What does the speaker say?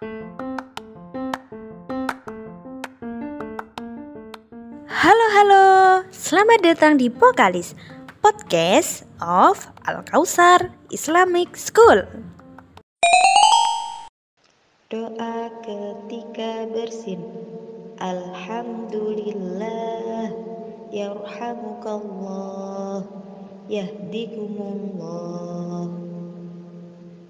Halo halo, selamat datang di Pokalis Podcast of Al Kausar Islamic School. Doa ketika bersin. Alhamdulillah. Yarhamukallah Yahdikumullah.